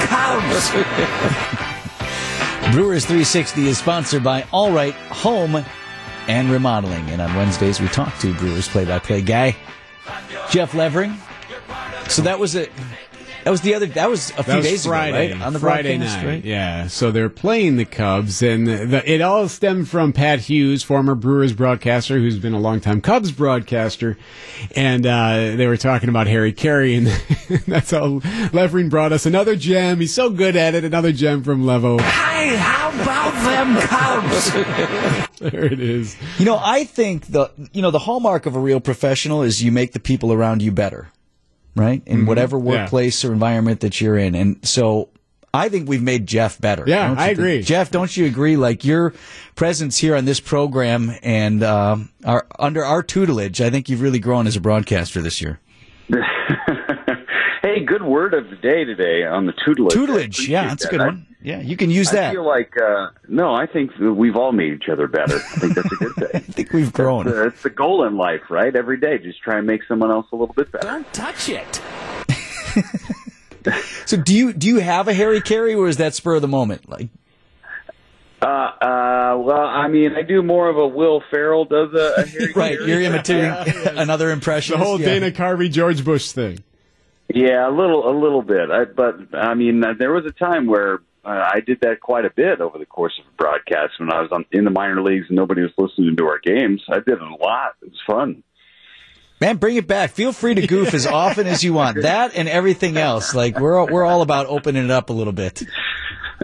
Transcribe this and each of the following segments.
Cubs. Brewers 360 is sponsored by All Right Home and Remodeling. And on Wednesdays, we talk to Brewers play by play guy, Jeff Levering. So that was a. That was the other. That was a few was days Friday, ago, right? On the Friday broadcast, night. right? Yeah, so they're playing the Cubs, and the, it all stemmed from Pat Hughes, former Brewers broadcaster, who's been a longtime Cubs broadcaster, and uh, they were talking about Harry Caray, and that's how Levering brought us another gem. He's so good at it. Another gem from Levo. Hey, how about them Cubs? There it is. You know, I think the you know the hallmark of a real professional is you make the people around you better, right? In whatever Mm-hmm. Yeah. workplace or environment that you're in, and so I think we've made Jeff better. Yeah, Don't I think? agree. Jeff, don't you agree? Like your presence here on this program and um, our under our tutelage, I think you've really grown as a broadcaster this year. hey, good word of the day today on the tutelage. Tutelage, yeah, that's a that. good I- one. Yeah, you can use I that. I feel like uh, no, I think we've all made each other better. I think that's a good thing. I think we've grown. Uh, it's the goal in life, right? Every day, just try and make someone else a little bit better. Don't touch it. So do you do you have a Harry Caray, or is that spur of the moment? Like, Uh, uh, well, I mean, I do more of a Will Ferrell does a, a Harry right? Caray. You're imitating another impression. The whole Dana Carvey, George Bush thing. Yeah, a little, a little bit. I, but I mean, uh, there was a time where uh, I did that quite a bit over the course of a broadcast when I was on, in the minor leagues and nobody was listening to our games. I did it a lot. It was fun. Man, bring it back. Feel free to goof as often as you want. That and everything else. Like we're all, we're all about opening it up a little bit.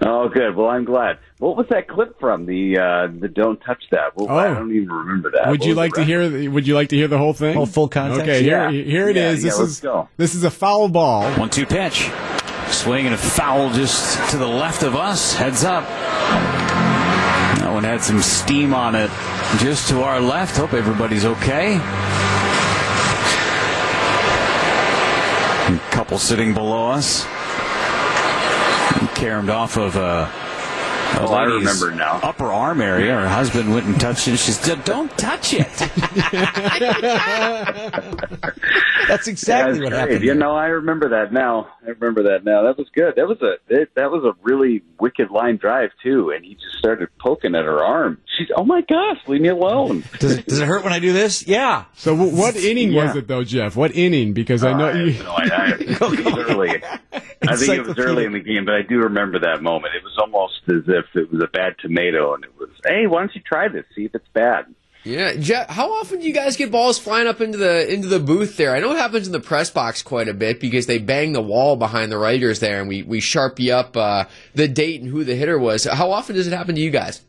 Oh, good. Well, I'm glad. What was that clip from? The uh, the don't touch that. Well, I Oh. don't even remember that. Would What you like to hear? the- Would you like to hear the whole thing? Oh, full context? Okay, Yeah. here, here it Yeah, is. yeah, This let's is go. this is a foul ball. One two pitch. Swing and a foul just to the left of us. Heads up. That one had some steam on it just to our left. Hope everybody's okay. A couple sitting below us. Caromed off of uh, a Oh, I remember now. upper arm area. Her husband went and touched it. She said, "Don't touch it." That's exactly That's what great. happened. You there. know, I remember that now. I remember that now. That was good. That was a it, that was a really wicked line drive too. And he just started poking at her arm. She's, oh my gosh, leave me alone. Does it, does it hurt when I do this? Yeah. So, what inning was it though, Jeff? What inning? Because I know I you. have no idea. I think it was early. I think it was early in the game, but I do remember that moment. It was almost as if it was a bad tomato, and it was, hey, why don't you try this? See if it's bad. Yeah, Jeff, how often do you guys get balls flying up into the into the booth there? I know it happens in the press box quite a bit because they bang the wall behind the writers there, and we we sharpie up uh, the date and who the hitter was. How often does it happen to you guys?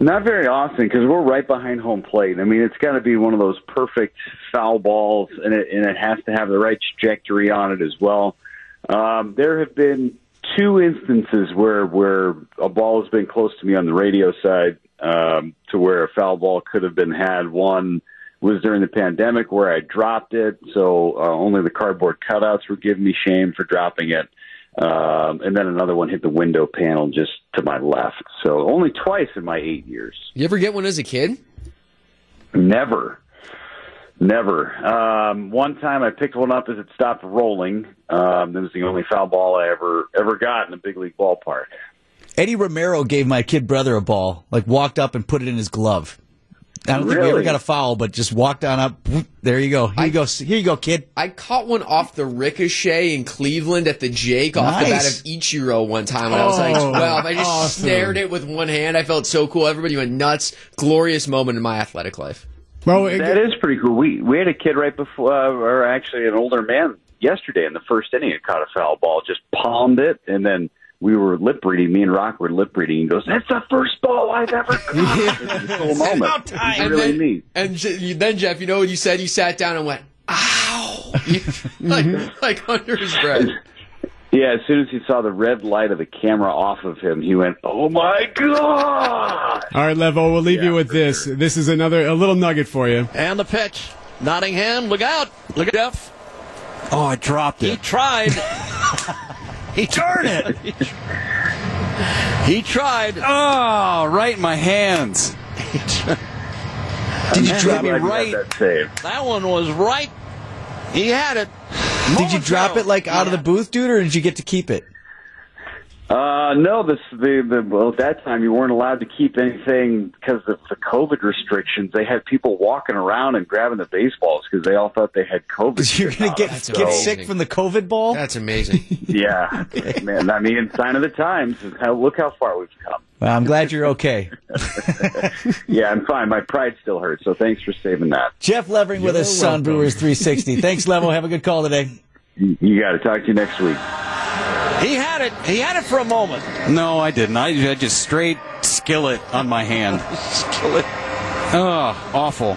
Not very often because we're right behind home plate. I mean, it's got to be one of those perfect foul balls, and it and it has to have the right trajectory on it as well. Um, there have been two instances where where a ball has been close to me on the radio side um, to where a foul ball could have been had. One was during the pandemic where I dropped it, so uh, only the cardboard cutouts were giving me shame for dropping it. Um, and then another one hit the window panel just to my left. So only twice in my eight years. You ever get one as a kid? Never. Never. Um, one time I picked one up as it stopped rolling. Um, that was the only foul ball I ever ever got in a big league ballpark. Eddie Romero gave my kid brother a ball. Like walked up and put it in his glove. I don't think we ever got a foul, but just walked on up. There you go. Here you go. Here you go, kid. I caught one off the ricochet in Cleveland at the Jake off the bat of Ichiro one time, and I was like, Oh, "Well, I just awesome. snared it with one hand. I felt so cool. Everybody went nuts. Glorious moment in my athletic life." Well, it- That is pretty cool. We we had a kid right before, uh, or actually an older man yesterday in the first inning. It caught a foul ball, just palmed it, and then we were lip reading. Me and Rock were lip reading. He goes, "That's the first ball I've ever caught." It was a cool moment. It was And really then, neat. And Je- then Jeff, you know what you said? You sat down and went, "Ow!" You- like, like under his breath. Yeah, as soon as he saw the red light of the camera off of him, he went, "Oh my god!" all right, Levo, we'll leave Yeah, you with for this. This is another a little nugget for you. And the pitch. Nottingham, look out. Look at Jeff. Oh, I dropped it. He tried. he Darn it! He tried. Oh, right in my hands. Did you drop glad it? right. That save. That one was right. He had it. Did you drop it like out of the booth, dude, or did you get to keep it? Uh, no, this the, the well at that time you weren't allowed to keep anything because of the COVID restrictions. They had people walking around and grabbing the baseballs because they all thought they had COVID. You're going to get That's get amazing. sick from the COVID ball. That's amazing. yeah, man. I mean, sign of the times. How, look how far we've come. Well, I'm glad you're okay. Yeah, I'm fine. My pride still hurts, so thanks for saving that. Jeff Levering with us on Brewers 360. Thanks, Levo. Have a good call today. You, you got to talk to you next week. He had it. He had it for a moment. No, I didn't. I had just straight skillet on my hand. Skillet. Oh, awful.